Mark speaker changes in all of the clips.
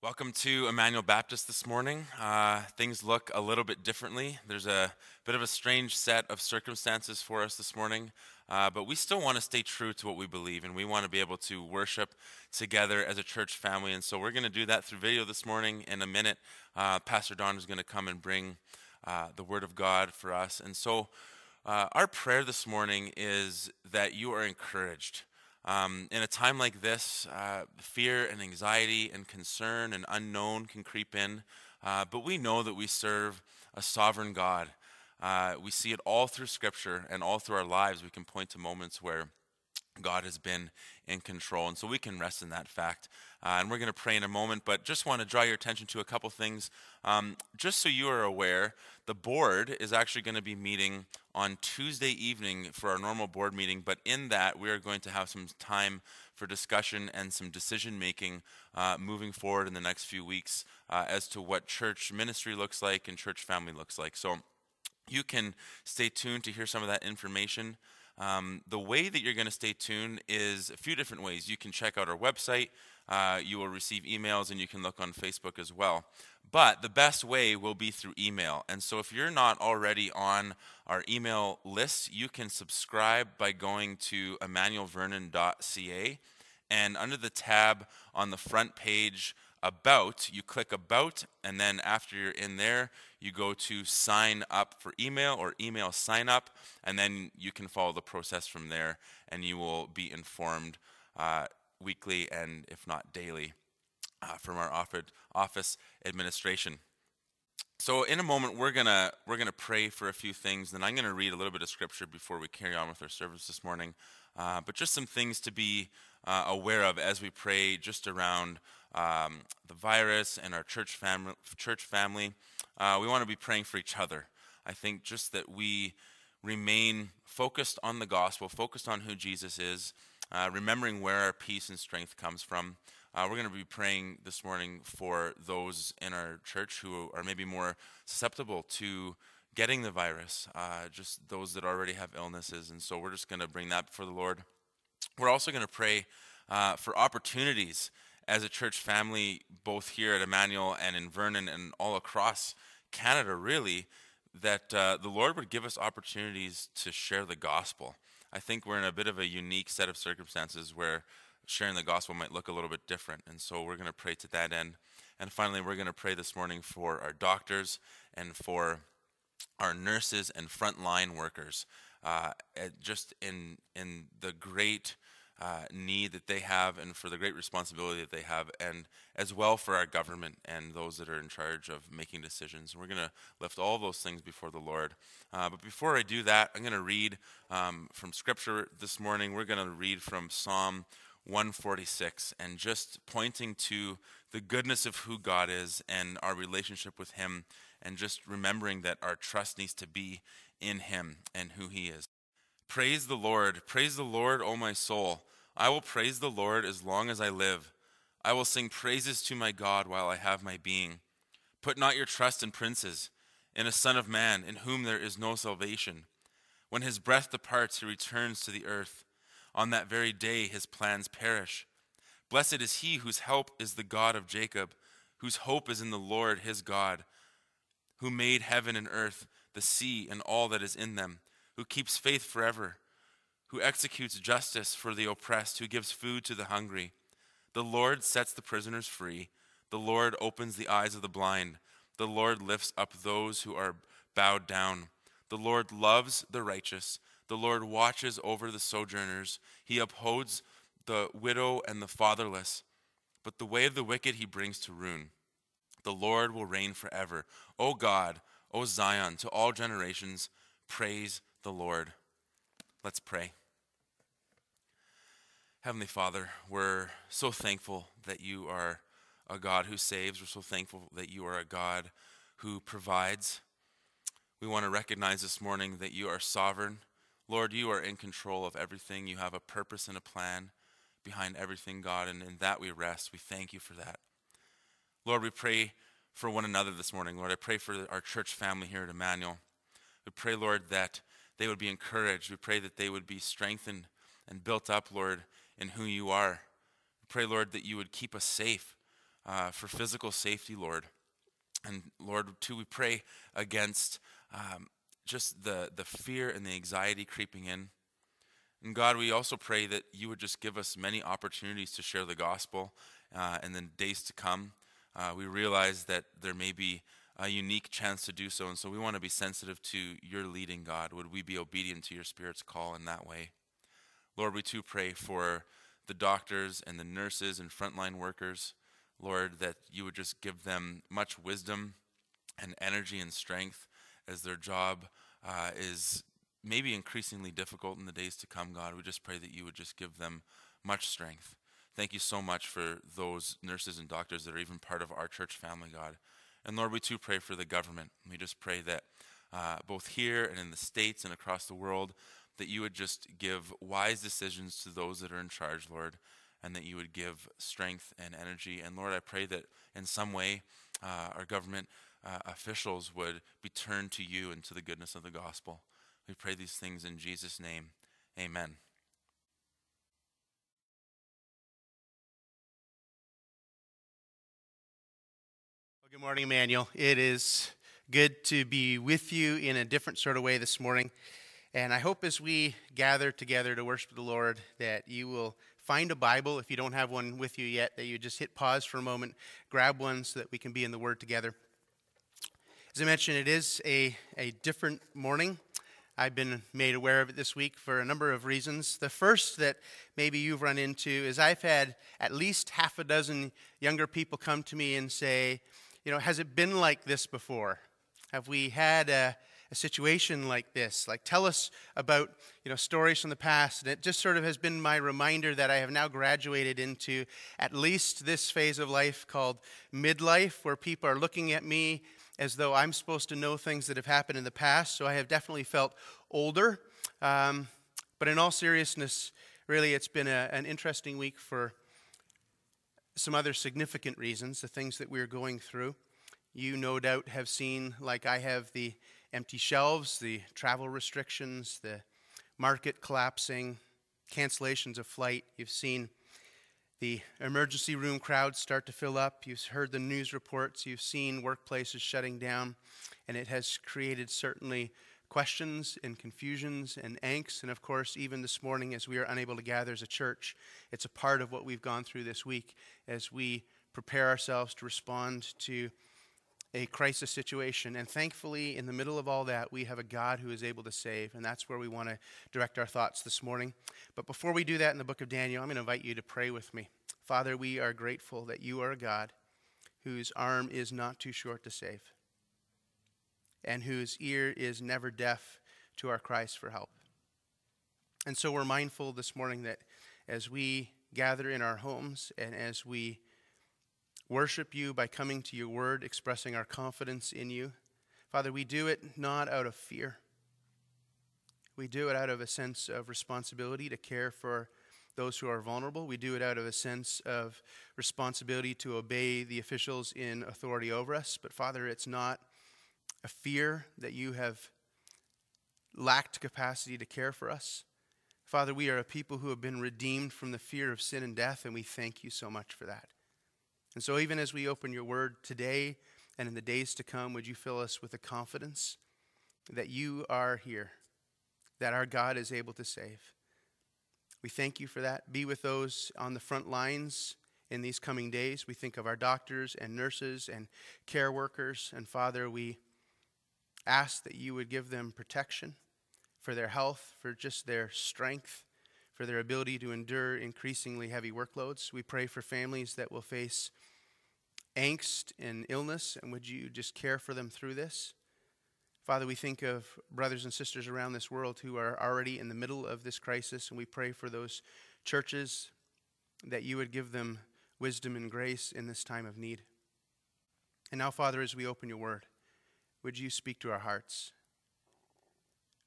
Speaker 1: Welcome to Emmanuel Baptist this morning. Uh, things look a little bit differently. There's a bit of a strange set of circumstances for us this morning, uh, but we still want to stay true to what we believe, and we want to be able to worship together as a church family. And so we're going to do that through video this morning. In a minute, uh, Pastor Don is going to come and bring uh, the Word of God for us. And so uh, our prayer this morning is that you are encouraged. Um, in a time like this, uh, fear and anxiety and concern and unknown can creep in, uh, but we know that we serve a sovereign God. Uh, we see it all through Scripture and all through our lives. We can point to moments where God has been in control. And so we can rest in that fact. Uh, and we're going to pray in a moment, but just want to draw your attention to a couple things. Um, just so you are aware, the board is actually going to be meeting on Tuesday evening for our normal board meeting, but in that, we are going to have some time for discussion and some decision making uh, moving forward in the next few weeks uh, as to what church ministry looks like and church family looks like. So you can stay tuned to hear some of that information. Um, the way that you're going to stay tuned is a few different ways. You can check out our website, uh, you will receive emails, and you can look on Facebook as well. But the best way will be through email. And so if you're not already on our email list, you can subscribe by going to emmanuelvernon.ca. And under the tab on the front page, about, you click about, and then after you're in there, you go to sign up for email or email sign up, and then you can follow the process from there, and you will be informed uh, weekly and if not daily uh, from our office administration. So in a moment we're gonna we're gonna pray for a few things, then I'm gonna read a little bit of scripture before we carry on with our service this morning. Uh, but just some things to be uh, aware of as we pray, just around um, the virus and our church family. Church family, uh, we want to be praying for each other. I think just that we remain focused on the gospel, focused on who Jesus is, uh, remembering where our peace and strength comes from. Uh, we're going to be praying this morning for those in our church who are maybe more susceptible to getting the virus, uh, just those that already have illnesses. And so we're just going to bring that before the Lord. We're also going to pray uh, for opportunities as a church family, both here at Emmanuel and in Vernon and all across Canada, really, that uh, the Lord would give us opportunities to share the gospel. I think we're in a bit of a unique set of circumstances where sharing the gospel might look a little bit different. And so we're going to pray to that end. And finally, we're going to pray this morning for our doctors and for our nurses and frontline workers, uh, just in in the great uh, need that they have and for the great responsibility that they have, and as well for our government and those that are in charge of making decisions. We're going to lift all those things before the Lord. Uh, but before I do that, I'm going to read um, from Scripture this morning. We're going to read from Psalm 146 and just pointing to the goodness of who God is and our relationship with Him, and just remembering that our trust needs to be in Him and who He is. Praise the Lord. Praise the Lord, O my soul. I will praise the Lord as long as I live. I will sing praises to my God while I have my being. Put not your trust in princes, in a son of man, in whom there is no salvation. When his breath departs, he returns to the earth. On that very day, his plans perish. Blessed is he whose help is the God of Jacob, whose hope is in the Lord his God, who made heaven and earth, the sea, and all that is in them who keeps faith forever, who executes justice for the oppressed, who gives food to the hungry. The Lord sets the prisoners free. The Lord opens the eyes of the blind. The Lord lifts up those who are bowed down. The Lord loves the righteous. The Lord watches over the sojourners. He upholds the widow and the fatherless. But the way of the wicked he brings to ruin. The Lord will reign forever. O God, O Zion, to all generations, praise the Lord. Let's pray. Heavenly Father, we're so thankful that you are a God who saves. We're so thankful that you are a God who provides. We want to recognize this morning that you are sovereign. Lord, you are in control of everything. You have a purpose and a plan behind everything, God, and in that we rest. We thank you for that. Lord, we pray for one another this morning. Lord, I pray for our church family here at Emmanuel. We pray, Lord, that they would be encouraged. We pray that they would be strengthened and built up, Lord, in who you are. We pray, Lord, that you would keep us safe uh, for physical safety, Lord. And Lord, too, we pray against um, just the, the fear and the anxiety creeping in. And God, we also pray that you would just give us many opportunities to share the gospel uh, in the days to come. Uh, we realize that there may be a unique chance to do so, and so we want to be sensitive to your leading, God. Would we be obedient to your Spirit's call in that way? Lord, we too pray for the doctors and the nurses and frontline workers. Lord, that you would just give them much wisdom and energy and strength as their job uh, is maybe increasingly difficult in the days to come, God. We just pray that you would just give them much strength. Thank you so much for those nurses and doctors that are even part of our church family, God. And Lord, we too pray for the government. We just pray that uh, both here and in the States and across the world, that you would just give wise decisions to those that are in charge, Lord, and that you would give strength and energy. And Lord, I pray that in some way uh, our government uh, officials would be turned to you and to the goodness of the gospel. We pray these things in Jesus' name. Amen.
Speaker 2: Well, good morning, Emmanuel. It is good to be with you in a different sort of way this morning. And I hope as we gather together to worship the Lord that you will find a Bible. If you don't have one with you yet, that you just hit pause for a moment, grab one so that we can be in the Word together. As I mentioned, it is a, a different morning. I've been made aware of it this week for a number of reasons. The first that maybe you've run into is I've had at least half a dozen younger people come to me and say, you know, has it been like this before? Have we had a, a situation like this. Like, tell us about you know stories from the past. And it just sort of has been my reminder that I have now graduated into at least this phase of life called midlife, where people are looking at me as though I'm supposed to know things that have happened in the past. So I have definitely felt older. Um, but in all seriousness, really, it's been a, an interesting week for some other significant reasons, the things that we're going through. You no doubt have seen, like I have, the empty shelves, the travel restrictions, the market collapsing, cancellations of flight. You've seen the emergency room crowds start to fill up. You've heard the news reports. You've seen workplaces shutting down. And it has created certainly questions and confusions and angst. And of course, even this morning, as we are unable to gather as a church, it's a part of what we've gone through this week as we prepare ourselves to respond to a crisis situation. And thankfully, in the middle of all that, we have a God who is able to save. And that's where we want to direct our thoughts this morning. But before we do that in the book of Daniel, I'm going to invite you to pray with me. Father, we are grateful that you are a God whose arm is not too short to save and whose ear is never deaf to our cries for help. And so we're mindful this morning that as we gather in our homes and as we worship you by coming to your word, expressing our confidence in you. Father, we do it not out of fear. We do it out of a sense of responsibility to care for those who are vulnerable. We do it out of a sense of responsibility to obey the officials in authority over us. But Father, it's not a fear that you have lacked capacity to care for us. Father, we are a people who have been redeemed from the fear of sin and death, and we thank you so much for that. And so, even as we open your word today and in the days to come, would you fill us with the confidence that you are here, that our God is able to save? We thank you for that. Be with those on the front lines in these coming days. We think of our doctors and nurses and care workers. And Father, we ask that you would give them protection for their health, for just their strength, for their ability to endure increasingly heavy workloads. We pray for families that will face angst and illness, and would you just care for them through this? Father, we think of brothers and sisters around this world who are already in the middle of this crisis, and we pray for those churches that you would give them wisdom and grace in this time of need. And now, Father, as we open your word, would you speak to our hearts?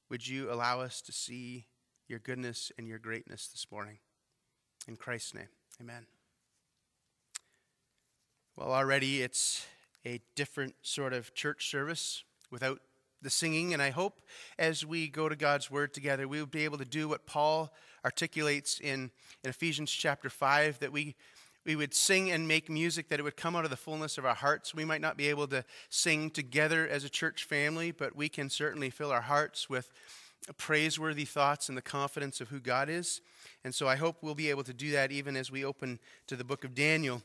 Speaker 2: Would you allow us to see your goodness and your greatness this morning. In Christ's name, amen. Well, already it's a different sort of church service without the singing, and I hope as we go to God's Word together, we will be able to do what Paul articulates in, in Ephesians chapter 5 that we we would sing and make music that it would come out of the fullness of our hearts. We might not be able to sing together as a church family, but we can certainly fill our hearts with praiseworthy thoughts and the confidence of who God is. And so I hope we'll be able to do that even as we open to the book of Daniel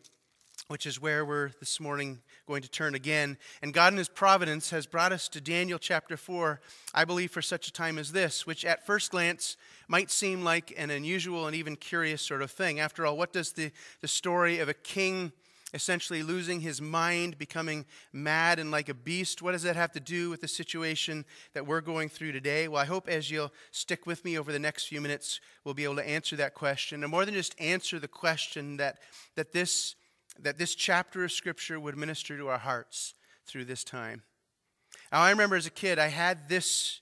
Speaker 2: which is where we're this morning going to turn again. And God in His providence has brought us to Daniel chapter 4, I believe, for such a time as this, which at first glance might seem like an unusual and even curious sort of thing. After all, what does the, the story of a king essentially losing his mind, becoming mad and like a beast, what does that have to do with the situation that we're going through today? Well, I hope as you'll stick with me over the next few minutes, we'll be able to answer that question. And more than just answer the question, that, that this that this chapter of Scripture would minister to our hearts through this time. Now, I remember as a kid, I had this,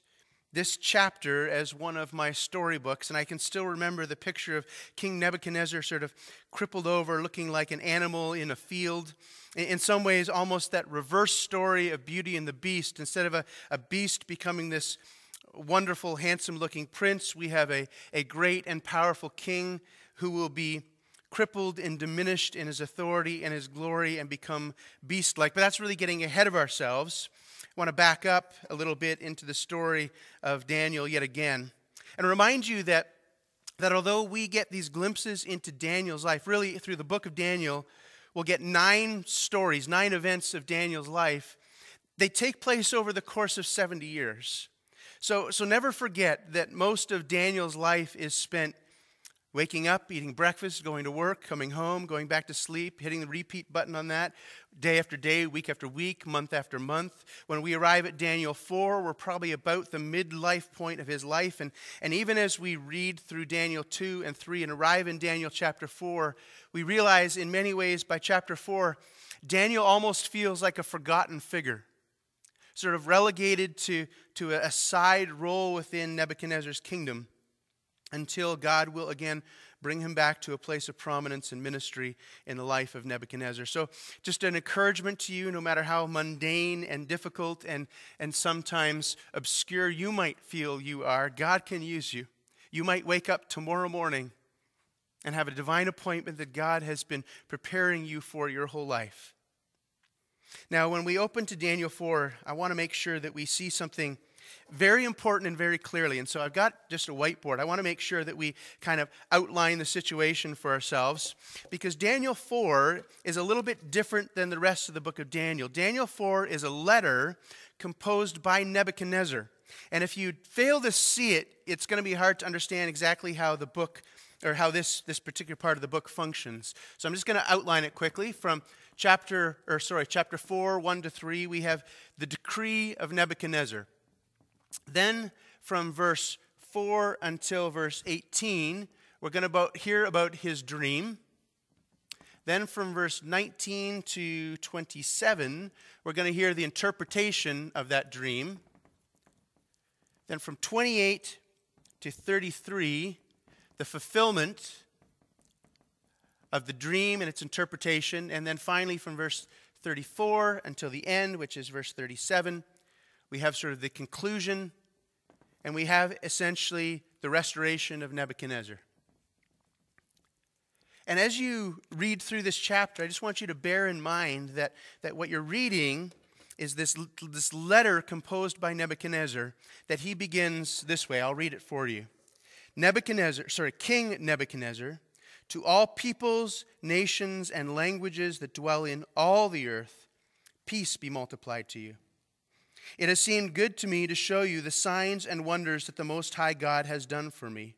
Speaker 2: this chapter as one of my storybooks, and I can still remember the picture of King Nebuchadnezzar sort of crippled over, looking like an animal in a field. In some ways, almost that reverse story of Beauty and the Beast. Instead of a, a beast becoming this wonderful, handsome looking prince, we have a, a great and powerful king who will be crippled and diminished in his authority and his glory and become beast like. But that's really getting ahead of ourselves. I want to back up a little bit into the story of Daniel yet again and remind you that, that although we get these glimpses into Daniel's life, really through the book of Daniel, we'll get nine stories, nine events of Daniel's life. They take place over the course of 70 years. So, so never forget that most of Daniel's life is spent Waking up, eating breakfast, going to work, coming home, going back to sleep, hitting the repeat button on that, day after day, week after week, month after month. When we arrive at Daniel 4, we're probably about the midlife point of his life. And, and even as we read through Daniel 2 and 3 and arrive in Daniel chapter 4, we realize in many ways by chapter 4, Daniel almost feels like a forgotten figure, sort of relegated to, to a side role within Nebuchadnezzar's kingdom until God will again bring him back to a place of prominence and ministry in the life of Nebuchadnezzar. So, just an encouragement to you, no matter how mundane and difficult and, and sometimes obscure you might feel you are, God can use you. You might wake up tomorrow morning and have a divine appointment that God has been preparing you for your whole life. Now, when we open to Daniel 4, I want to make sure that we see something very important and very clearly. And so I've got just a whiteboard. I want to make sure that we kind of outline the situation for ourselves because Daniel 4 is a little bit different than the rest of the book of Daniel. Daniel 4 is a letter composed by Nebuchadnezzar. And if you fail to see it, it's going to be hard to understand exactly how the book or how this, this particular part of the book functions. So I'm just going to outline it quickly. From chapter, or sorry, chapter 4, 1 to 3, we have the decree of Nebuchadnezzar. Then from verse 4 until verse 18, we're going to hear about his dream. Then from verse 19 to 27, we're going to hear the interpretation of that dream. Then from 28 to 33, the fulfillment of the dream and its interpretation. And then finally, from verse 34 until the end, which is verse 37, we have sort of the conclusion, and we have essentially the restoration of Nebuchadnezzar. And as you read through this chapter, I just want you to bear in mind that, that what you're reading is this, this letter composed by Nebuchadnezzar that he begins this way. I'll read it for you. Nebuchadnezzar, sorry, King Nebuchadnezzar, to all peoples, nations, and languages that dwell in all the earth, peace be multiplied to you. It has seemed good to me to show you the signs and wonders that the Most High God has done for me.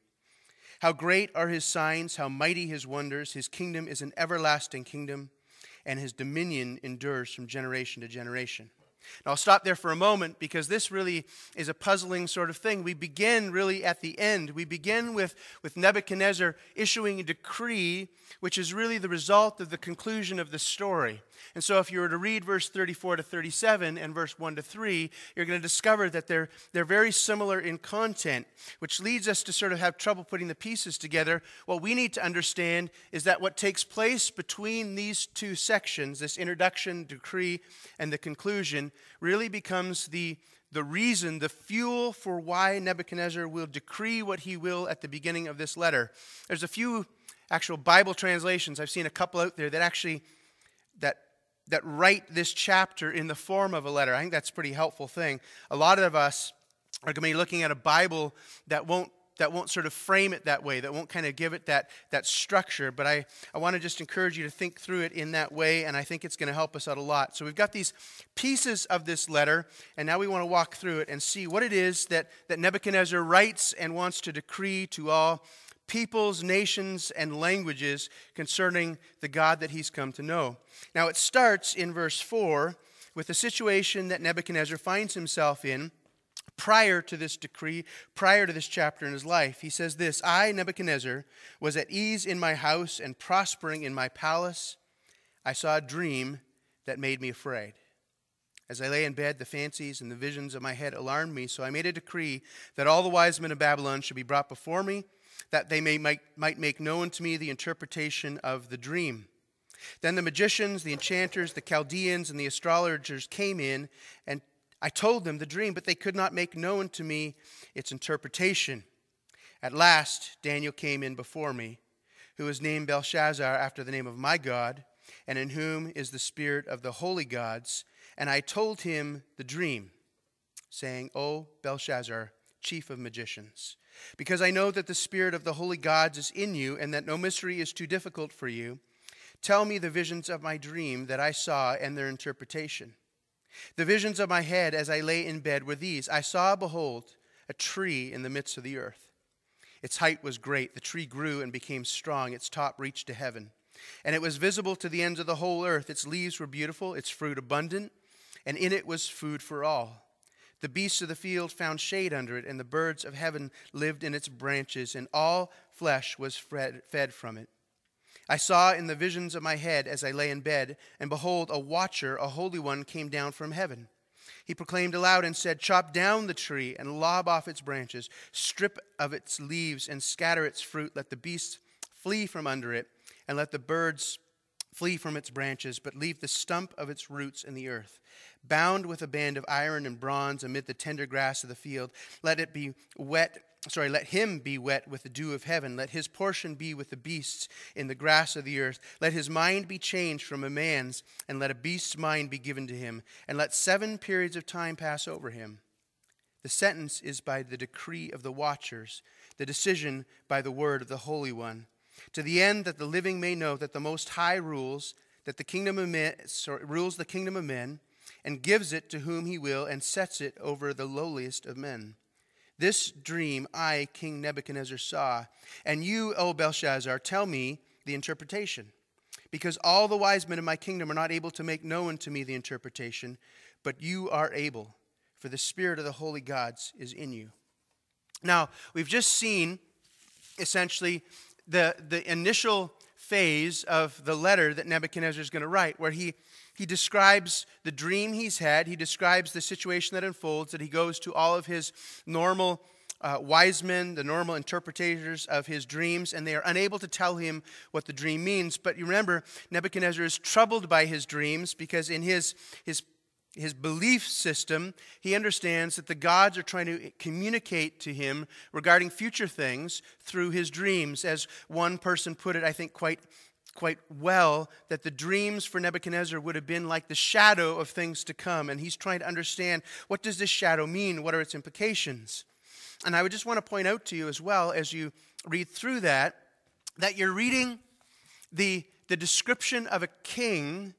Speaker 2: How great are his signs, how mighty his wonders. His kingdom is an everlasting kingdom, and his dominion endures from generation to generation. Now, I'll stop there for a moment because this really is a puzzling sort of thing. We begin really at the end. We begin with, with Nebuchadnezzar issuing a decree, which is really the result of the conclusion of the story. And so, if you were to read verse 34 to 37 and verse 1 to 3, you're going to discover that they're, they're very similar in content, which leads us to sort of have trouble putting the pieces together. What we need to understand is that what takes place between these two sections, this introduction, decree, and the conclusion, really becomes the, the reason, the fuel for why Nebuchadnezzar will decree what he will at the beginning of this letter. There's a few actual Bible translations, I've seen a couple out there that actually that that write this chapter in the form of a letter. I think that's a pretty helpful thing. A lot of us are going to be looking at a Bible that won't that won't sort of frame it that way, that won't kind of give it that, that structure. But I, I want to just encourage you to think through it in that way, and I think it's going to help us out a lot. So we've got these pieces of this letter, and now we want to walk through it and see what it is that, that Nebuchadnezzar writes and wants to decree to all peoples, nations, and languages concerning the God that he's come to know. Now, it starts in verse 4 with the situation that Nebuchadnezzar finds himself in prior to this decree, prior to this chapter in his life. He says this I, Nebuchadnezzar, was at ease in my house and prospering in my palace. I saw a dream that made me afraid. As I lay in bed, the fancies and the visions of my head alarmed me, so I made a decree that all the wise men of Babylon should be brought before me, that they may, might, might make known to me the interpretation of the dream. Then the magicians, the enchanters, the Chaldeans, and the astrologers came in and I told them the dream, but they could not make known to me its interpretation. At last, Daniel came in before me, who was named Belteshazzar after the name of my God, and in whom is the spirit of the holy gods. And I told him the dream, saying, O Belteshazzar, chief of magicians, because I know that the spirit of the holy gods is in you, and that no mystery is too difficult for you, tell me the visions of my dream that I saw and their interpretation. The visions of my head as I lay in bed were these I saw, behold, a tree in the midst of the earth. Its height was great. The tree grew and became strong. Its top reached to heaven. And it was visible to the ends of the whole earth. Its leaves were beautiful, its fruit abundant, and in it was food for all. The beasts of the field found shade under it, and the birds of heaven lived in its branches, and all flesh was fed from it. I saw in the visions of my head as I lay in bed, and behold, a watcher, a holy one, came down from heaven. He proclaimed aloud and said, Chop down the tree and lob off its branches, strip of its leaves and scatter its fruit. Let the beasts flee from under it, and let the birds flee from its branches, but leave the stump of its roots in the earth. Bound with a band of iron and bronze amid the tender grass of the field, let it be wet sorry, let him be wet with the dew of heaven. Let his portion be with the beasts in the grass of the earth. Let his mind be changed from a man's, and let a beast's mind be given to him. And let seven periods of time pass over him. The sentence is by the decree of the watchers, the decision by the word of the Holy One, to the end that the living may know that the Most High rules, that the kingdom of men, sorry, rules the kingdom of men, and gives it to whom he will, and sets it over the lowliest of men. This dream I, King Nebuchadnezzar, saw. And you, O Belteshazzar, tell me the interpretation. Because all the wise men of my kingdom are not able to make known to me the interpretation, but you are able, for the spirit of the holy gods is in you. Now, we've just seen essentially the, the initial phase of the letter that Nebuchadnezzar is going to write, where he he describes the dream he's had. He describes the situation that unfolds, that he goes to all of his normal uh, wise men, the normal interpreters of his dreams, and they are unable to tell him what the dream means. But you remember, Nebuchadnezzar is troubled by his dreams because in his, his his belief system, he understands that the gods are trying to communicate to him regarding future things through his dreams. As one person put it, I think quite quite well that the dreams for Nebuchadnezzar would have been like the shadow of things to come. And he's trying to understand what does this shadow mean? What are its implications? And I would just want to point out to you as well as you read through that, that you're reading the, the description of a king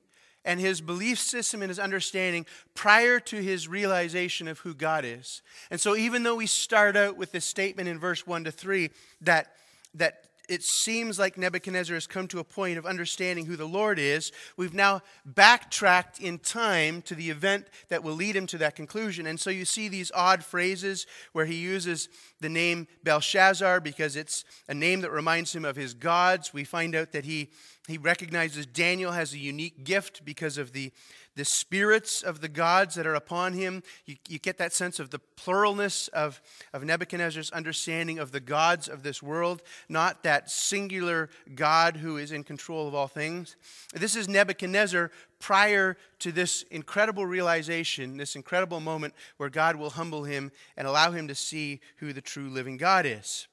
Speaker 2: and his belief system and his understanding prior to his realization of who God is. And so even though we start out with this statement in verse 1 to 3 that that it seems like Nebuchadnezzar has come to a point of understanding who the Lord is. We've now backtracked in time to the event that will lead him to that conclusion. And so you see these odd phrases where he uses the name Belteshazzar because it's a name that reminds him of his gods. We find out that he, he recognizes Daniel has a unique gift because of the the spirits of the gods that are upon him. You, you get that sense of the pluralness of, of Nebuchadnezzar's understanding of the gods of this world, not that singular God who is in control of all things. This is Nebuchadnezzar prior to this incredible realization, this incredible moment where God will humble him and allow him to see who the true living God is.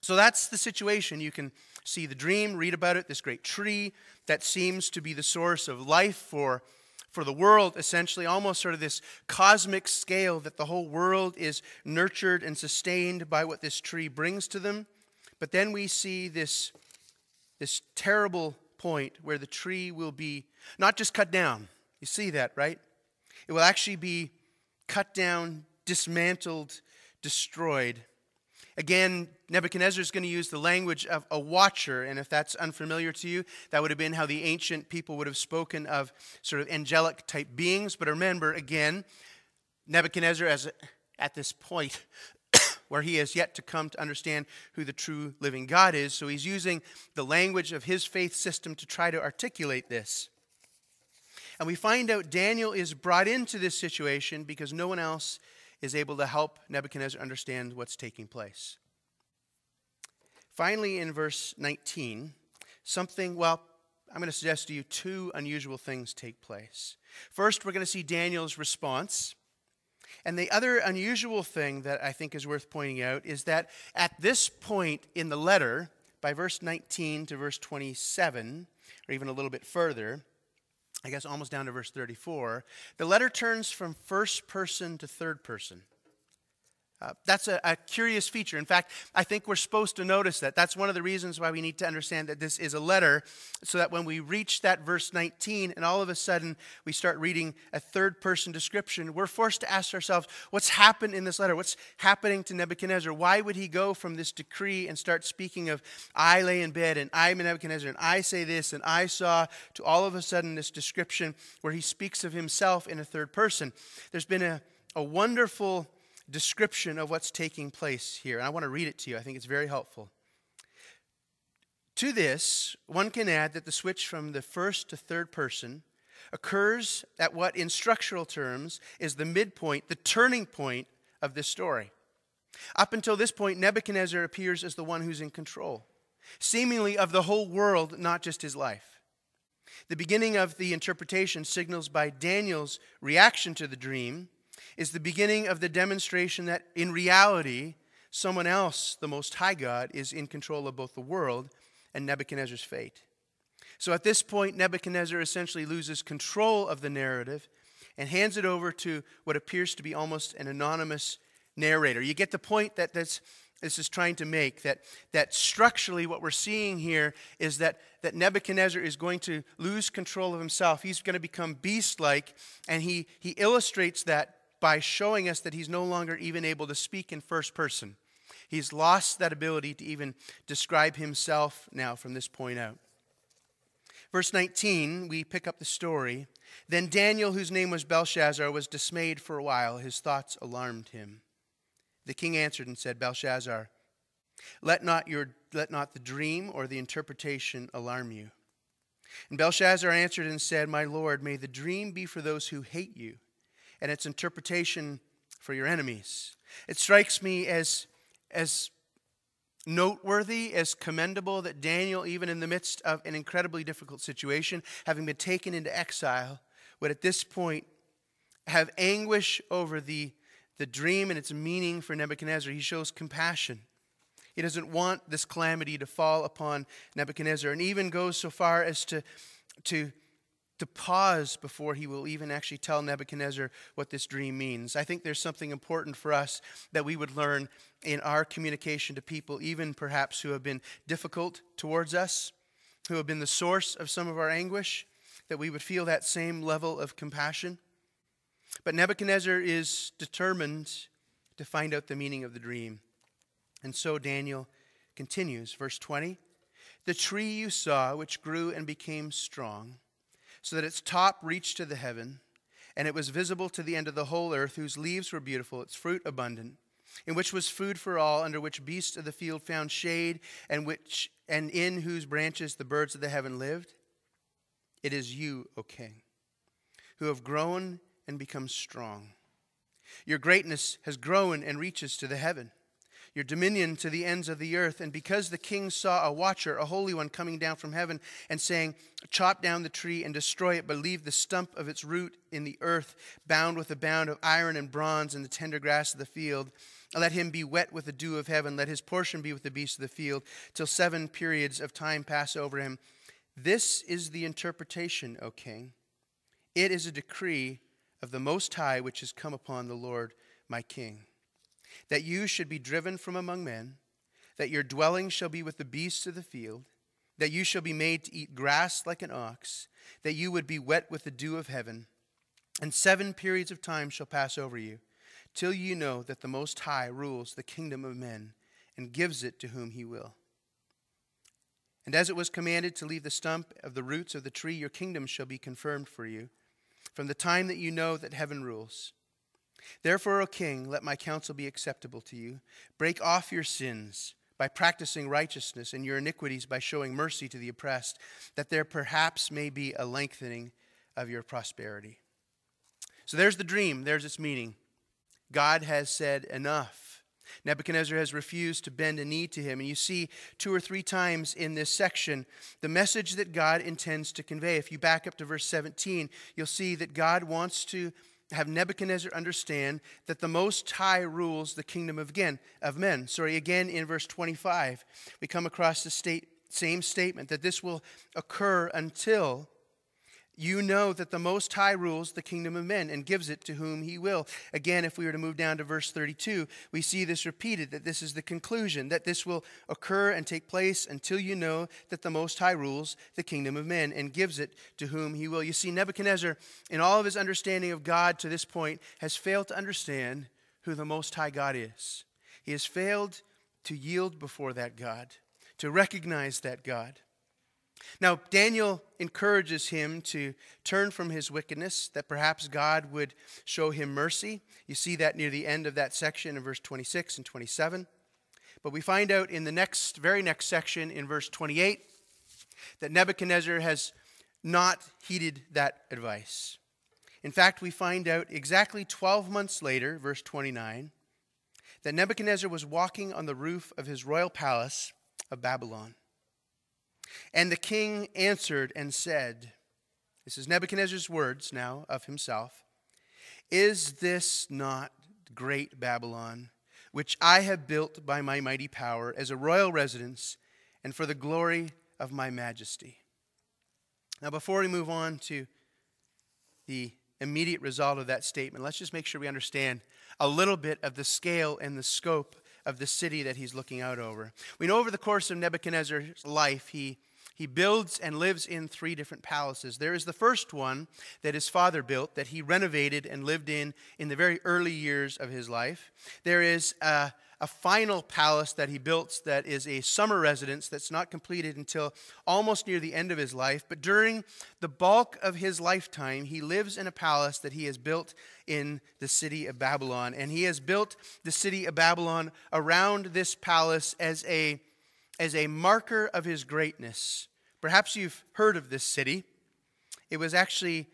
Speaker 2: So that's the situation. You can see the dream, read about it, this great tree that seems to be the source of life for, for the world, essentially, almost sort of this cosmic scale that the whole world is nurtured and sustained by what this tree brings to them. But then we see this, this terrible point where the tree will be not just cut down. You see that, right? It will actually be cut down, dismantled, destroyed. Again, Nebuchadnezzar is going to use the language of a watcher, and if that's unfamiliar to you, that would have been how the ancient people would have spoken of sort of angelic type beings. But remember, again, Nebuchadnezzar, as at this point where he has yet to come to understand who the true living God is, so he's using the language of his faith system to try to articulate this. And we find out Daniel is brought into this situation because no one else is able to help Nebuchadnezzar understand what's taking place. Finally, in verse 19, something, well, I'm going to suggest to you two unusual things take place. First, we're going to see Daniel's response. And the other unusual thing that I think is worth pointing out is that at this point in the letter, by verse 19 to verse 27, or even a little bit further, I guess almost down to verse 34, the letter turns from first person to third person. Uh, that's a, a, curious feature. In fact, I think we're supposed to notice that. That's one of the reasons why we need to understand that this is a letter, so that when we reach that verse 19 and all of a sudden we start reading a third person description, we're forced to ask ourselves, what's happened in this letter? What's happening to Nebuchadnezzar? Why would he go from this decree and start speaking of, I lay in bed and I'm Nebuchadnezzar and I say this and I saw, to all of a sudden this description where he speaks of himself in a third person? There's been a, a wonderful description of what's taking place here. And I want to read it to you. I think it's very helpful. To this, one can add that the switch from the first to third person occurs at what, in structural terms, is the midpoint, the turning point of this story. Up until this point, Nebuchadnezzar appears as the one who's in control, seemingly of the whole world, not just his life. The beginning of the interpretation signals by Daniel's reaction to the dream is the beginning of the demonstration that in reality, someone else, the Most High God, is in control of both the world and Nebuchadnezzar's fate. So at this point, Nebuchadnezzar essentially loses control of the narrative and hands it over to what appears to be almost an anonymous narrator. You get the point that this, this is trying to make that, that structurally what we're seeing here is that, that Nebuchadnezzar is going to lose control of himself. He's going to become beast like, and he, he illustrates that by showing us that he's no longer even able to speak in first person. He's lost that ability to even describe himself now from this point out. Verse 19, we pick up the story. Then Daniel, whose name was Belteshazzar, was dismayed for a while. His thoughts alarmed him. The king answered and said, Belteshazzar, let not, your, let not the dream or the interpretation alarm you. And Belteshazzar answered and said, My lord, may the dream be for those who hate you and its interpretation for your enemies. It strikes me as, as noteworthy, as commendable that Daniel, even in the midst of an incredibly difficult situation, having been taken into exile, would at this point have anguish over the, the dream and its meaning for Nebuchadnezzar. He shows compassion. He doesn't want this calamity to fall upon Nebuchadnezzar, and even goes so far as to, to to pause before he will even actually tell Nebuchadnezzar what this dream means. I think there's something important for us that we would learn in our communication to people, even perhaps who have been difficult towards us, who have been the source of some of our anguish, that we would feel that same level of compassion. But Nebuchadnezzar is determined to find out the meaning of the dream. And so Daniel continues, verse 20 The tree you saw, which grew and became strong, so that its top reached to the heaven, and it was visible to the end of the whole earth, whose leaves were beautiful, its fruit abundant, in which was food for all, under which beasts of the field found shade, and which and in whose branches the birds of the heaven lived. It is you, O king, who have grown and become strong. Your greatness has grown and reaches to the heaven. Your dominion to the ends of the earth. And because the king saw a watcher, a holy one, coming down from heaven and saying, Chop down the tree and destroy it, but leave the stump of its root in the earth, bound with a bound of iron and bronze in the tender grass of the field. Let him be wet with the dew of heaven. Let his portion be with the beasts of the field, till seven periods of time pass over him. This is the interpretation, O king. It is a decree of the Most High which has come upon the Lord my king that you should be driven from among men, that your dwelling shall be with the beasts of the field, that you shall be made to eat grass like an ox, that you would be wet with the dew of heaven. And seven periods of time shall pass over you, till you know that the Most High rules the kingdom of men and gives it to whom he will. And as it was commanded to leave the stump of the roots of the tree, your kingdom shall be confirmed for you, from the time that you know that heaven rules. Therefore, O king, let my counsel be acceptable to you. Break off your sins by practicing righteousness and your iniquities by showing mercy to the oppressed, that there perhaps may be a lengthening of your prosperity. So there's the dream, there's its meaning. God has said enough. Nebuchadnezzar has refused to bend a knee to him. And you see two or three times in this section the message that God intends to convey. If you back up to verse 17, you'll see that God wants to have Nebuchadnezzar understand that the Most High rules the kingdom of again of men. Sorry, again in verse 25, we come across the state, same statement that this will occur until you know that the Most High rules the kingdom of men and gives it to whom he will. Again, if we were to move down to verse 32, we see this repeated that this is the conclusion, that this will occur and take place until you know that the Most High rules the kingdom of men and gives it to whom he will. You see, Nebuchadnezzar, in all of his understanding of God to this point, has failed to understand who the Most High God is. He has failed to yield before that God, to recognize that God. Now, Daniel encourages him to turn from his wickedness, that perhaps God would show him mercy. You see that near the end of that section in verse 26 and 27. But we find out in the next, very next section in verse 28 that Nebuchadnezzar has not heeded that advice. In fact, we find out exactly 12 months later, verse 29, that Nebuchadnezzar was walking on the roof of his royal palace of Babylon. And the king answered and said, This is Nebuchadnezzar's words now of himself Is this not great Babylon, which I have built by my mighty power as a royal residence and for the glory of my majesty? Now, before we move on to the immediate result of that statement, let's just make sure we understand a little bit of the scale and the scope of the city that he's looking out over. We know over the course of Nebuchadnezzar's life, he, he builds and lives in three different palaces. There is the first one that his father built, that he renovated and lived in in the very early years of his life. There is a a final palace that he built that is a summer residence that's not completed until almost near the end of his life. But during the bulk of his lifetime, he lives in a palace that he has built in the city of Babylon. And he has built the city of Babylon around this palace as a, as a marker of his greatness. Perhaps you've heard of this city. It was actually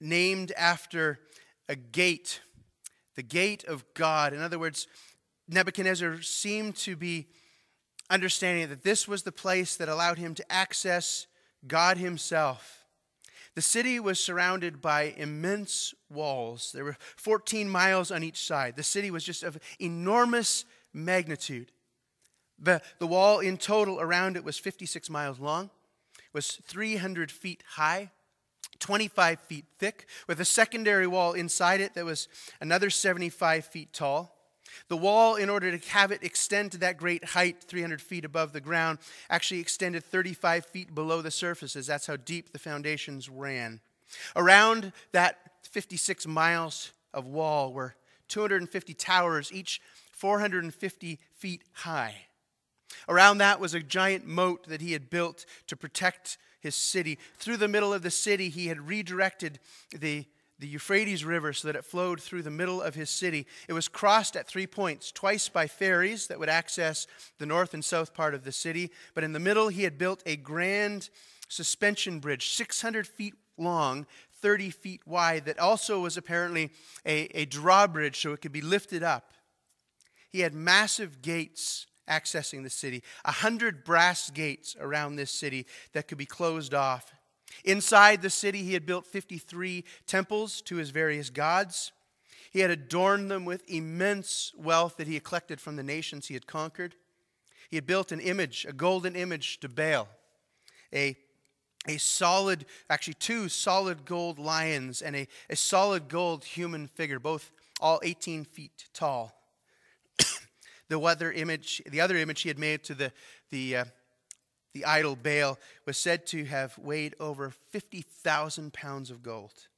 Speaker 2: named after a gate, the gate of God. In other words, Nebuchadnezzar seemed to be understanding that this was the place that allowed him to access God himself. The city was surrounded by immense walls. There were 14 miles on each side. The city was just of enormous magnitude. The, the wall in total around it was 56 miles long, was 300 feet high, 25 feet thick, with a secondary wall inside it that was another 75 feet tall. The wall, in order to have it extend to that great height, 300 feet above the ground, actually extended 35 feet below the surfaces. That's how deep the foundations ran. Around that 56 miles of wall were 250 towers, each 450 feet high. Around that was a giant moat that he had built to protect his city. Through the middle of the city, he had redirected the the Euphrates River so that it flowed through the middle of his city. It was crossed at three points, twice by ferries that would access the north and south part of the city. But in the middle, he had built a grand suspension bridge, 600 feet long, 30 feet wide, that also was apparently a, a drawbridge so it could be lifted up. He had massive gates accessing the city, a hundred brass gates around this city that could be closed off. Inside the city, he had built 53 temples to his various gods. He had adorned them with immense wealth that he had collected from the nations he had conquered. He had built an image, a golden image to Baal, a, a solid, actually, two solid gold lions and a, a solid gold human figure, both all 18 feet tall. The other image, the other image he had made to the, the, uh, the idol Baal was said to have weighed over 50,000 pounds of gold.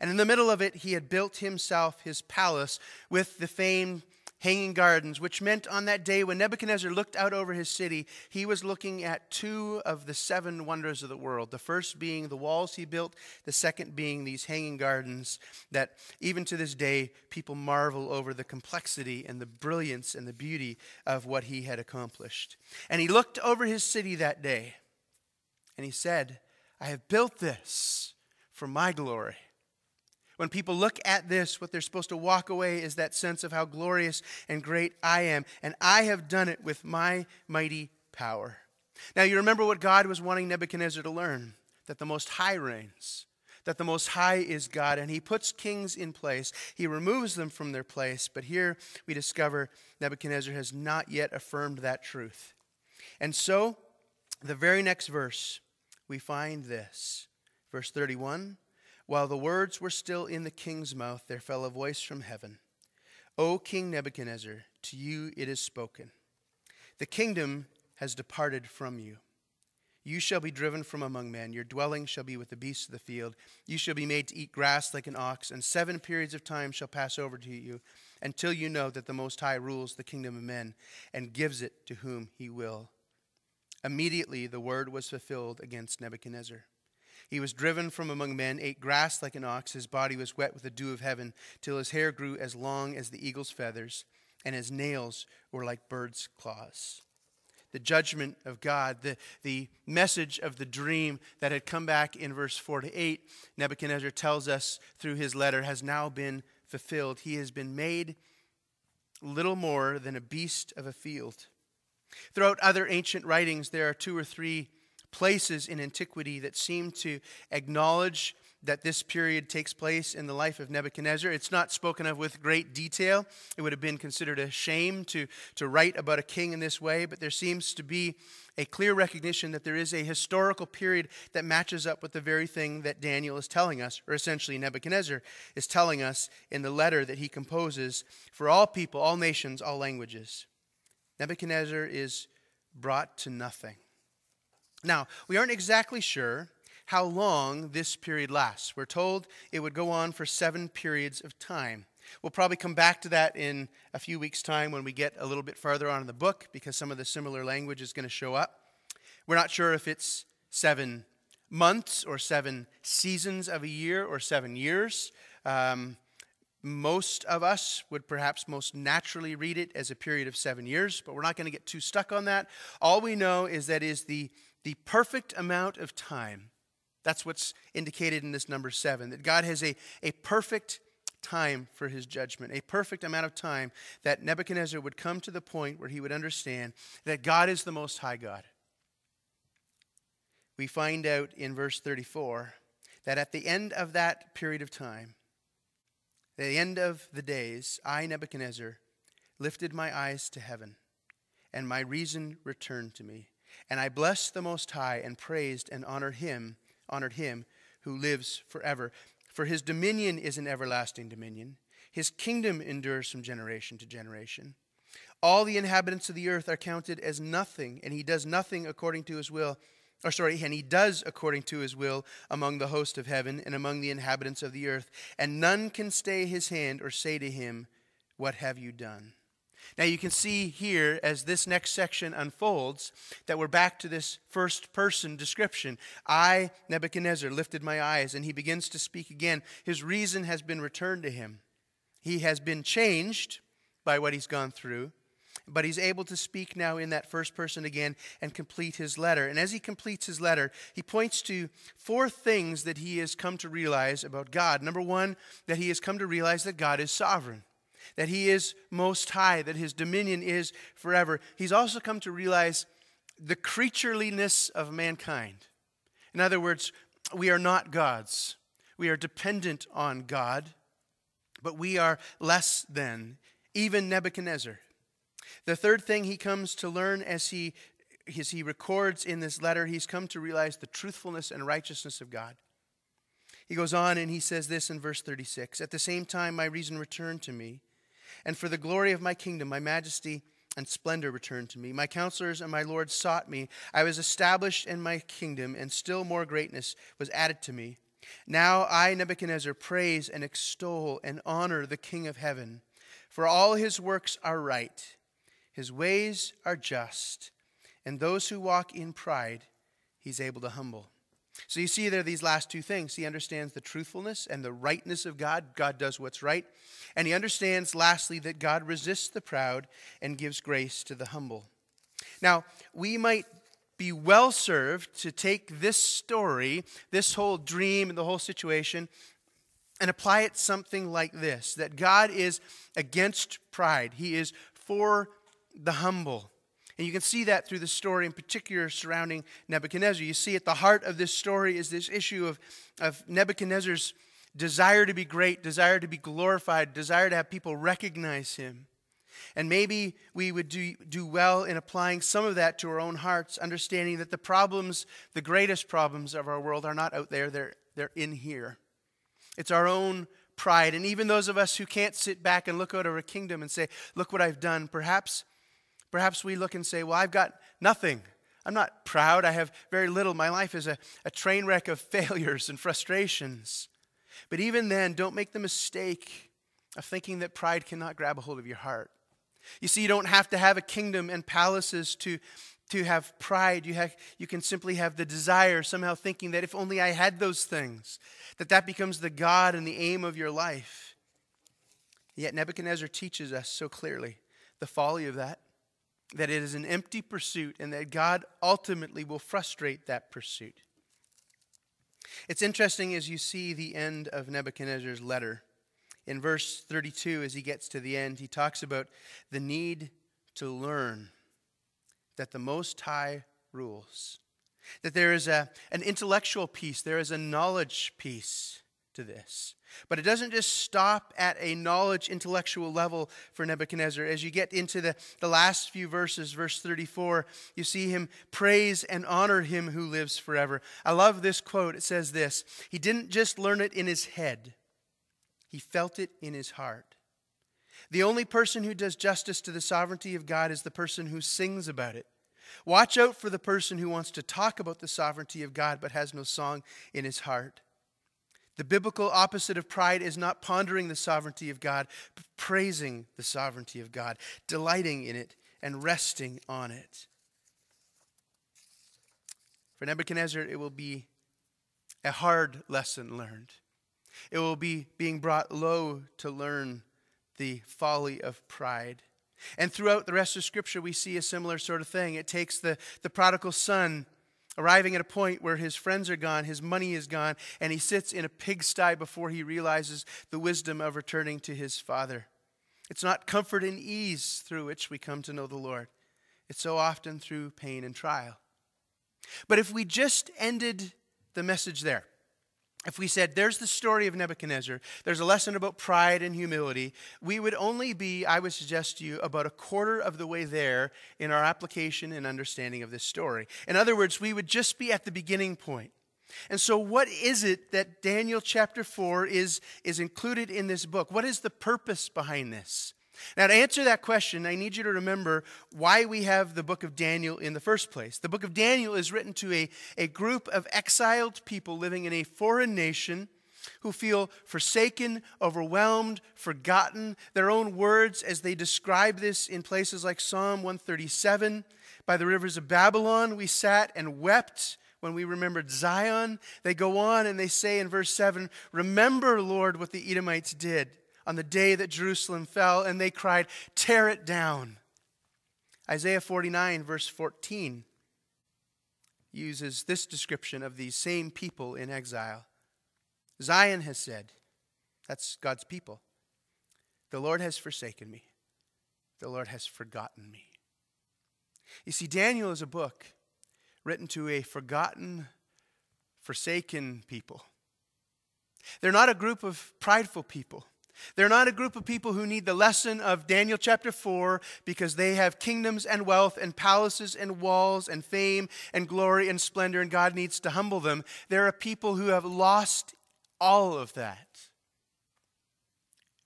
Speaker 2: And in the middle of it, he had built himself his palace with the famed hanging gardens, which meant on that day when Nebuchadnezzar looked out over his city, he was looking at two of the seven wonders of the world. The first being the walls he built, the second being these hanging gardens that even to this day people marvel over the complexity and the brilliance and the beauty of what he had accomplished. And he looked over his city that day and he said, I have built this for my glory when people look at this, what they're supposed to walk away is that sense of how glorious and great I am, and I have done it with my mighty power. Now, you remember what God was wanting Nebuchadnezzar to learn that the Most High reigns, that the Most High is God, and He puts kings in place. He removes them from their place, but here we discover Nebuchadnezzar has not yet affirmed that truth. And so, the very next verse, we find this. Verse 31 while the words were still in the king's mouth, there fell a voice from heaven O King Nebuchadnezzar, to you it is spoken. The kingdom has departed from you. You shall be driven from among men. Your dwelling shall be with the beasts of the field. You shall be made to eat grass like an ox, and seven periods of time shall pass over to you until you know that the Most High rules the kingdom of men and gives it to whom he will. Immediately the word was fulfilled against Nebuchadnezzar. He was driven from among men, ate grass like an ox. His body was wet with the dew of heaven, till his hair grew as long as the eagle's feathers, and his nails were like birds' claws. The judgment of God, the, the message of the dream that had come back in verse 4 to 8, Nebuchadnezzar tells us through his letter, has now been fulfilled. He has been made little more than a beast of a field. Throughout other ancient writings, there are two or three places in antiquity that seem to acknowledge that this period takes place in the life of Nebuchadnezzar. It's not spoken of with great detail. It would have been considered a shame to, to write about a king in this way, but there seems to be a clear recognition that there is a historical period that matches up with the very thing that Daniel is telling us, or essentially Nebuchadnezzar is telling us in the letter that he composes for all people, all nations, all languages. Nebuchadnezzar is brought to nothing. Now, we aren't exactly sure how long this period lasts. We're told it would go on for seven periods of time. We'll probably come back to that in a few weeks' time when we get a little bit farther on in the book because some of the similar language is going to show up. We're not sure if it's seven months or seven seasons of a year or seven years. Um, most of us would perhaps most naturally read it as a period of seven years, but we're not going to get too stuck on that. All we know is that is the the perfect amount of time. That's what's indicated in this number seven, that God has a, a perfect time for his judgment, a perfect amount of time that Nebuchadnezzar would come to the point where he would understand that God is the Most High God. We find out in verse 34 that at the end of that period of time, the end of the days, I, Nebuchadnezzar, lifted my eyes to heaven, and my reason returned to me. And I blessed the Most High and praised and honored him, honored him who lives forever. For his dominion is an everlasting dominion. His kingdom endures from generation to generation. All the inhabitants of the earth are counted as nothing, and he does nothing according to his will. Or sorry, and he does according to his will among the host of heaven and among the inhabitants of the earth. And none can stay his hand or say to him, What have you done? Now you can see here as this next section unfolds that we're back to this first person description. I, Nebuchadnezzar, lifted my eyes, and he begins to speak again. His reason has been returned to him. He has been changed by what he's gone through, but he's able to speak now in that first person again and complete his letter. And as he completes his letter, he points to four things that he has come to realize about God. Number one, that he has come to realize that God is sovereign that he is most high, that his dominion is forever. He's also come to realize the creatureliness of mankind. In other words, we are not gods. We are dependent on God, but we are less than even Nebuchadnezzar. The third thing he comes to learn as he, as he records in this letter, he's come to realize the truthfulness and righteousness of God. He goes on and he says this in verse 36 At the same time, my reason returned to me, and for the glory of my kingdom, my majesty and splendor returned to me. My counselors and my lords sought me. I was established in my kingdom, and still more greatness was added to me. Now I, Nebuchadnezzar, praise and extol and honor the King of heaven, for all his works are right, his ways are just, and those who walk in pride he's able to humble. So you see there these last two things. He understands the truthfulness and the rightness of God. God does what's right. And he understands, lastly, that God resists the proud and gives grace to the humble. Now, we might be well served to take this story, this whole dream, and the whole situation, and apply it something like this that God is against pride, He is for the humble. And you can see that through the story in particular surrounding Nebuchadnezzar. You see at the heart of this story is this issue of, of Nebuchadnezzar's desire to be great, desire to be glorified, desire to have people recognize him. And maybe we would do, do well in applying some of that to our own hearts, understanding that the problems, the greatest problems of our world, are not out there, they're, they're in here. It's our own pride. And even those of us who can't sit back and look out over a kingdom and say, Look what I've done, perhaps, perhaps we look and say, Well, I've got nothing. I'm not proud. I have very little. My life is a, a train wreck of failures and frustrations. But even then, don't make the mistake of thinking that pride cannot grab a hold of your heart. You see, you don't have to have a kingdom and palaces to, to have pride. You, have, you can simply have the desire, somehow thinking that if only I had those things, that that becomes the God and the aim of your life. Yet Nebuchadnezzar teaches us so clearly the folly of that, that it is an empty pursuit, and that God ultimately will frustrate that pursuit. It's interesting as you see the end of Nebuchadnezzar's letter. In verse 32, as he gets to the end, he talks about the need to learn that the Most High rules, that there is a, an intellectual piece, there is a knowledge piece to this. But it doesn't just stop at a knowledge intellectual level for Nebuchadnezzar. As you get into the, the last few verses, verse 34, you see him praise and honor him who lives forever. I love this quote. It says this He didn't just learn it in his head, he felt it in his heart. The only person who does justice to the sovereignty of God is the person who sings about it. Watch out for the person who wants to talk about the sovereignty of God but has no song in his heart. The biblical opposite of pride is not pondering the sovereignty of God, but praising the sovereignty of God, delighting in it, and resting on it. For Nebuchadnezzar, it will be a hard lesson learned. It will be being brought low to learn the folly of pride. And throughout the rest of Scripture, we see a similar sort of thing. It takes the, the prodigal son arriving at a point where his friends are gone, his money is gone, and he sits in a pigsty before he realizes the wisdom of returning to his father. It's not comfort and ease through which we come to know the Lord, it's so often through pain and trial. But if we just ended the message there, if we said, there's the story of Nebuchadnezzar, there's a lesson about pride and humility, we would only be, I would suggest to you, about a quarter of the way there in our application and understanding of this story. In other words, we would just be at the beginning point. And so, what is it that Daniel chapter 4 is, is included in this book? What is the purpose behind this? Now, to answer that question, I need you to remember why we have the book of Daniel in the first place. The book of Daniel is written to a, a group of exiled people living in a foreign nation who feel forsaken, overwhelmed, forgotten. Their own words, as they describe this in places like Psalm 137 By the rivers of Babylon, we sat and wept when we remembered Zion. They go on and they say in verse 7 Remember, Lord, what the Edomites did on the day that Jerusalem fell, and they cried, Tear it down. Isaiah 49, verse 14, uses this description of these same people in exile. Zion has said, that's God's people, The Lord has forsaken me. The Lord has forgotten me. You see, Daniel is a book written to a forgotten, forsaken people. They're not a group of prideful people. They're not a group of people who need the lesson of Daniel chapter 4 because they have kingdoms and wealth and palaces and walls and fame and glory and splendor, and God needs to humble them. They're a people who have lost all of that,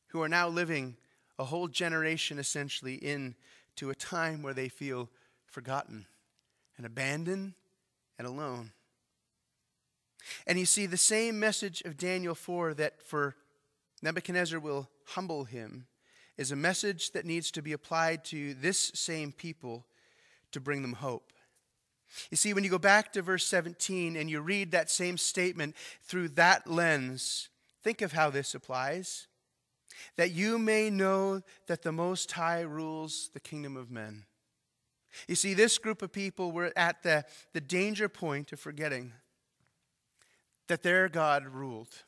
Speaker 2: who are now living a whole generation essentially into a time where they feel forgotten and abandoned and alone. And you see the same message of Daniel 4 that for Nebuchadnezzar will humble him is a message that needs to be applied to this same people to bring them hope. You see, when you go back to verse 17 and you read that same statement through that lens, think of how this applies. That you may know that the Most High rules the kingdom of men. You see, this group of people were at the, the danger point of forgetting that their God ruled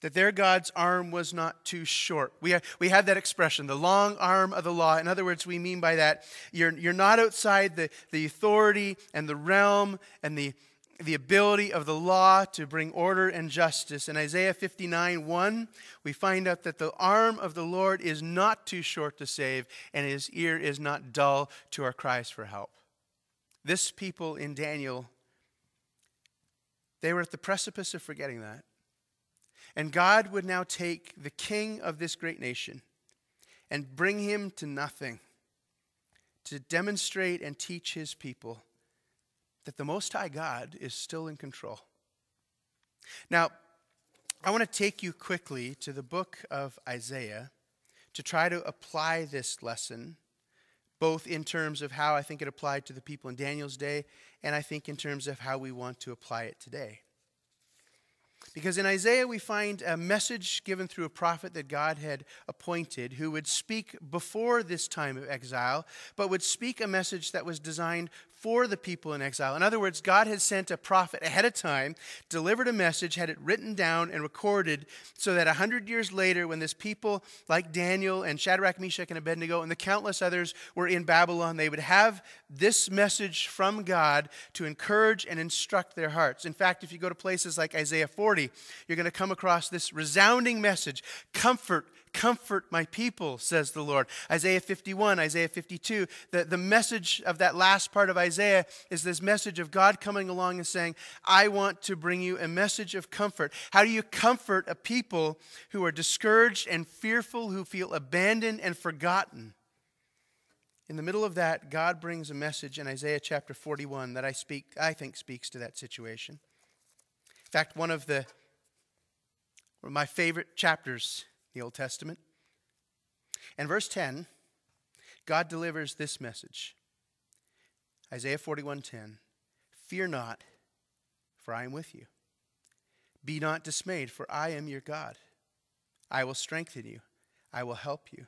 Speaker 2: that their God's arm was not too short. We, have, we have that expression, the long arm of the law. In other words, we mean by that you're, you're not outside the, the authority and the realm and the, the ability of the law to bring order and justice. In Isaiah 59 1, we find out that the arm of the Lord is not too short to save, and his ear is not dull to our cries for help. This people in Daniel, they were at the precipice of forgetting that. And God would now take the king of this great nation and bring him to nothing to demonstrate and teach his people that the Most High God is still in control. Now, I want to take you quickly to the book of Isaiah to try to apply this lesson, both in terms of how I think it applied to the people in Daniel's day, and I think in terms of how we want to apply it today. Because in Isaiah, we find a message given through a prophet that God had appointed who would speak before this time of exile, but would speak a message that was designed for the people in exile. In other words, God had sent a prophet ahead of time, delivered a message, had it written down and recorded, so that a hundred years later, when this people like Daniel and Shadrach, Meshach, and Abednego and the countless others were in Babylon, they would have this message from God to encourage and instruct their hearts. In fact, if you go to places like Isaiah 40, you're going to come across this resounding message comfort Comfort my people, says the Lord. Isaiah 51, Isaiah 52. The, the message of that last part of Isaiah is this message of God coming along and saying, I want to bring you a message of comfort. How do you comfort a people who are discouraged and fearful, who feel abandoned and forgotten? In the middle of that, God brings a message in Isaiah chapter 41 that I speak I think speaks to that situation. In fact, one of the one of my favorite chapters the Old Testament. And verse 10, God delivers this message. Isaiah 41:10. Fear not, for I am with you. Be not dismayed, for I am your God. I will strengthen you. I will help you.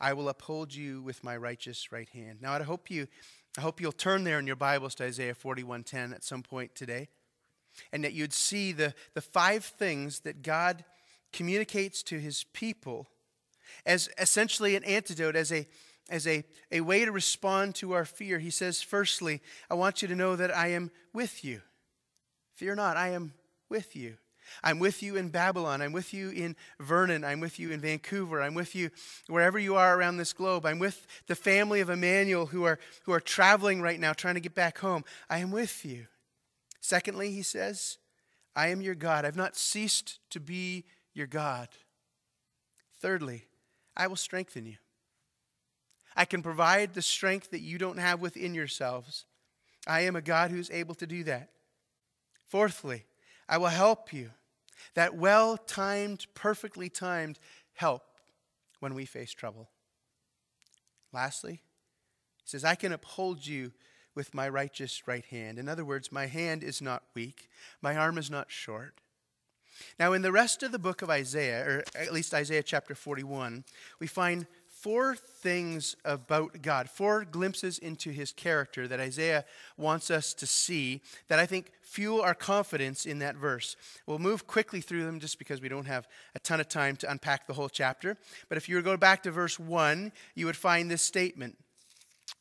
Speaker 2: I will uphold you with my righteous right hand. Now I hope you I hope you'll turn there in your Bibles to Isaiah 41:10 at some point today. And that you'd see the, the five things that God communicates to his people as essentially an antidote, as a as a, a way to respond to our fear. He says, firstly, I want you to know that I am with you. Fear not, I am with you. I'm with you in Babylon. I'm with you in Vernon. I'm with you in Vancouver. I'm with you wherever you are around this globe. I'm with the family of Emmanuel who are, who are traveling right now, trying to get back home. I am with you. Secondly, he says, I am your God. I've not ceased to be your God. Thirdly, I will strengthen you. I can provide the strength that you don't have within yourselves. I am a God who's able to do that. Fourthly, I will help you. That well timed, perfectly timed help when we face trouble. Lastly, he says, I can uphold you with my righteous right hand. In other words, my hand is not weak, my arm is not short. Now, in the rest of the book of Isaiah, or at least Isaiah chapter 41, we find four things about God, four glimpses into his character that Isaiah wants us to see that I think fuel our confidence in that verse. We'll move quickly through them just because we don't have a ton of time to unpack the whole chapter. But if you were to go back to verse 1, you would find this statement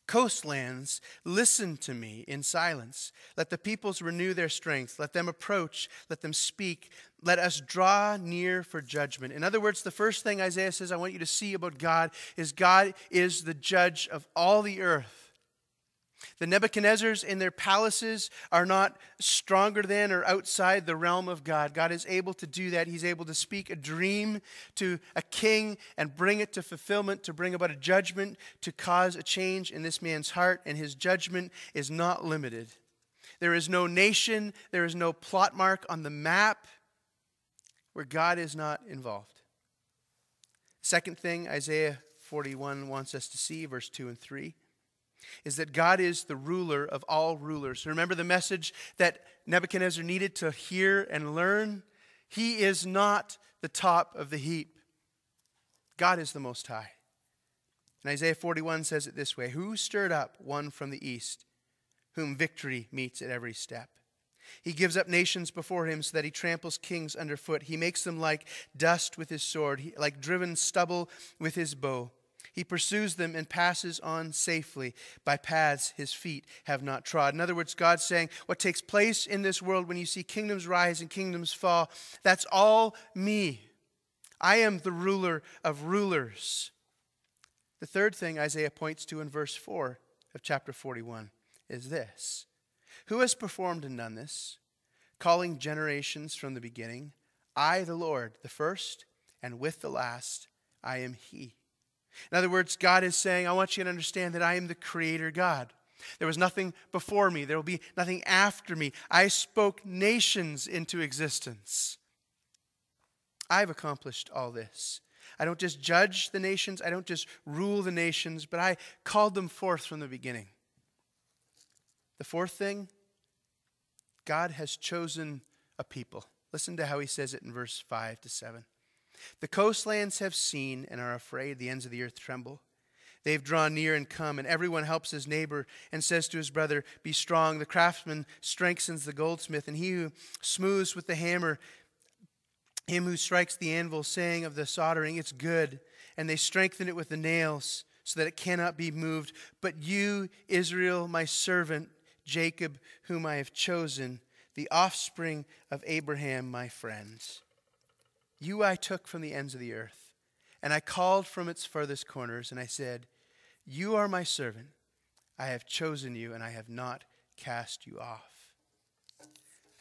Speaker 2: Coastlands, listen to me in silence. Let the peoples renew their strength. Let them approach. Let them speak. Let us draw near for judgment. In other words, the first thing Isaiah says I want you to see about God is God is the judge of all the earth. The Nebuchadnezzars in their palaces are not stronger than or outside the realm of God. God is able to do that. He's able to speak a dream to a king and bring it to fulfillment, to bring about a judgment, to cause a change in this man's heart, and his judgment is not limited. There is no nation, there is no plot mark on the map where God is not involved. Second thing Isaiah 41 wants us to see, verse 2 and 3 is that God is the ruler of all rulers. Remember the message that Nebuchadnezzar needed to hear and learn? He is not the top of the heap, God is the Most High. And Isaiah 41 says it this way Who stirred up one from the east, whom victory meets at every step? He gives up nations before him so that he tramples kings underfoot. He makes them like dust with his sword, like driven stubble with his bow. He pursues them and passes on safely by paths his feet have not trod. In other words, God's saying, What takes place in this world when you see kingdoms rise and kingdoms fall, that's all me. I am the ruler of rulers. The third thing Isaiah points to in verse 4 of chapter 41 is this Who has performed and done this, calling generations from the beginning? I, the Lord, the first, and with the last, I am He. In other words, God is saying, I want you to understand that I am the creator God. There was nothing before me, there will be nothing after me. I spoke nations into existence. I've accomplished all this. I don't just judge the nations, I don't just rule the nations, but I called them forth from the beginning. The fourth thing, God has chosen a people. Listen to how he says it in verse 5 to 7. The coastlands have seen and are afraid. The ends of the earth tremble. They've drawn near and come, and everyone helps his neighbor and says to his brother, Be strong. The craftsman strengthens the goldsmith, and he who smooths with the hammer, him who strikes the anvil, saying of the soldering, It's good. And they strengthen it with the nails so that it cannot be moved. But you, Israel, my servant, Jacob, whom I have chosen, the offspring of Abraham, my friends. You I took from the ends of the earth, and I called from its furthest corners, and I said, You are my servant. I have chosen you, and I have not cast you off.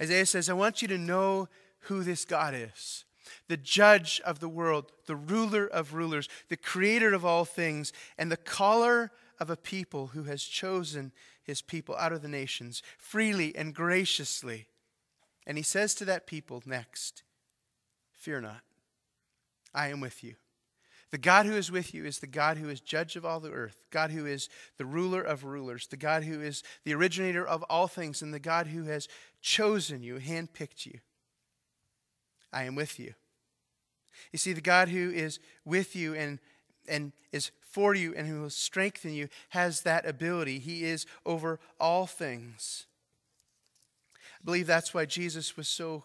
Speaker 2: Isaiah says, I want you to know who this God is the judge of the world, the ruler of rulers, the creator of all things, and the caller of a people who has chosen his people out of the nations freely and graciously. And he says to that people next, Fear not. I am with you. The God who is with you is the God who is judge of all the earth, God who is the ruler of rulers, the God who is the originator of all things, and the God who has chosen you, handpicked you. I am with you. You see, the God who is with you and, and is for you and who will strengthen you has that ability. He is over all things. I believe that's why Jesus was so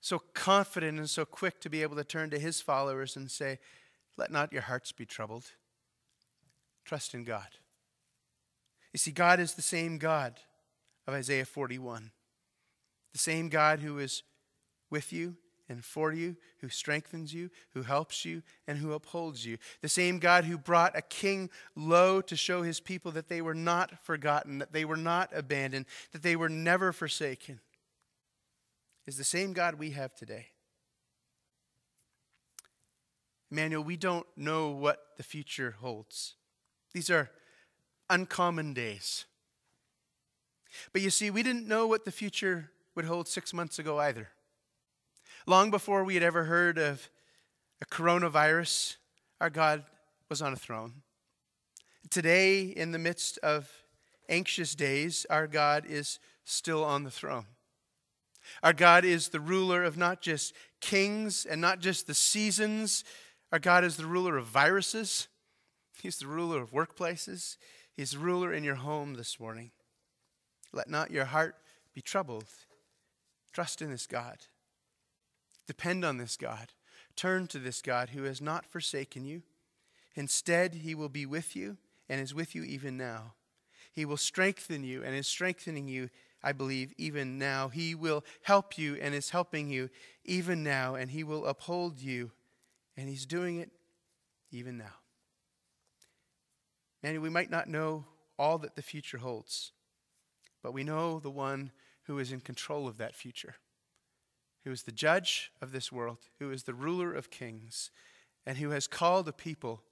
Speaker 2: so confident and so quick to be able to turn to his followers and say, Let not your hearts be troubled. Trust in God. You see, God is the same God of Isaiah 41, the same God who is with you and for you, who strengthens you, who helps you, and who upholds you. The same God who brought a king low to show his people that they were not forgotten, that they were not abandoned, that they were never forsaken is the same God we have today. Emmanuel, we don't know what the future holds. These are uncommon days. But you see, we didn't know what the future would hold six months ago either. Long before we had ever heard of a coronavirus, our God was on a throne. Today, in the midst of anxious days, our God is still on the throne. Our God is the ruler of not just kings and not just the seasons. Our God is the ruler of viruses, He's the ruler of workplaces, He's the ruler in your home this morning. Let not your heart be troubled. Trust in this God. Depend on this God. Turn to this God who has not forsaken you. Instead, he will be with you and is with you even now. He will strengthen you and is strengthening you, I believe, even now. He will help you and is helping you even now, and he will uphold you, and he's doing it even now. And we might not know all that the future holds, but we know the one who is in control of that future, who is the judge of this world, who is the ruler of kings, and who has called a people,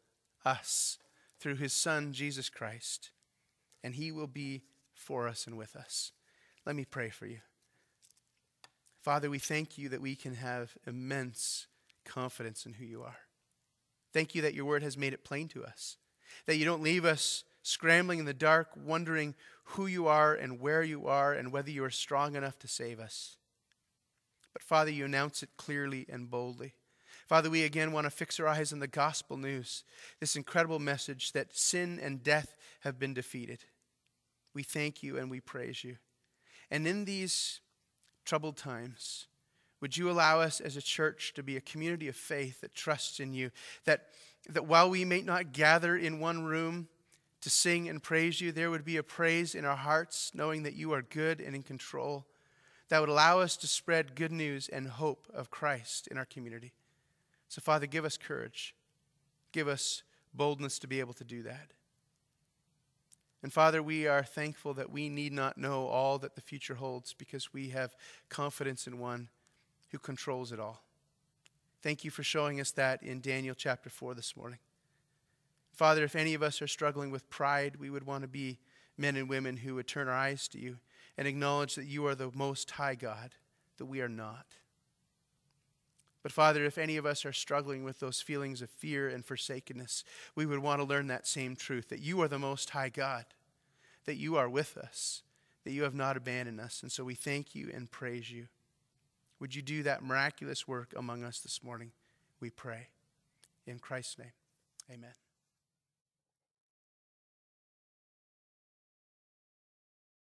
Speaker 2: us, through his Son, Jesus Christ. And he will be for us and with us. Let me pray for you. Father, we thank you that we can have immense confidence in who you are. Thank you that your word has made it plain to us, that you don't leave us scrambling in the dark, wondering who you are and where you are and whether you are strong enough to save us. But Father, you announce it clearly and boldly. Father, we again want to fix our eyes on the gospel news, this incredible message that sin and death have been defeated. We thank you and we praise you. And in these troubled times, would you allow us as a church to be a community of faith that trusts in you? That, that while we may not gather in one room to sing and praise you, there would be a praise in our hearts, knowing that you are good and in control, that would allow us to spread good news and hope of Christ in our community. So, Father, give us courage. Give us boldness to be able to do that. And Father, we are thankful that we need not know all that the future holds because we have confidence in one who controls it all. Thank you for showing us that in Daniel chapter 4 this morning. Father, if any of us are struggling with pride, we would want to be men and women who would turn our eyes to you and acknowledge that you are the most high God, that we are not. But Father, if any of us are struggling with those feelings of fear and forsakenness, we would want to learn that same truth that you are the most high God, that you are with us, that you have not abandoned us. And so we thank you and praise you. Would you do that miraculous work among us this morning? We pray. In Christ's name, amen.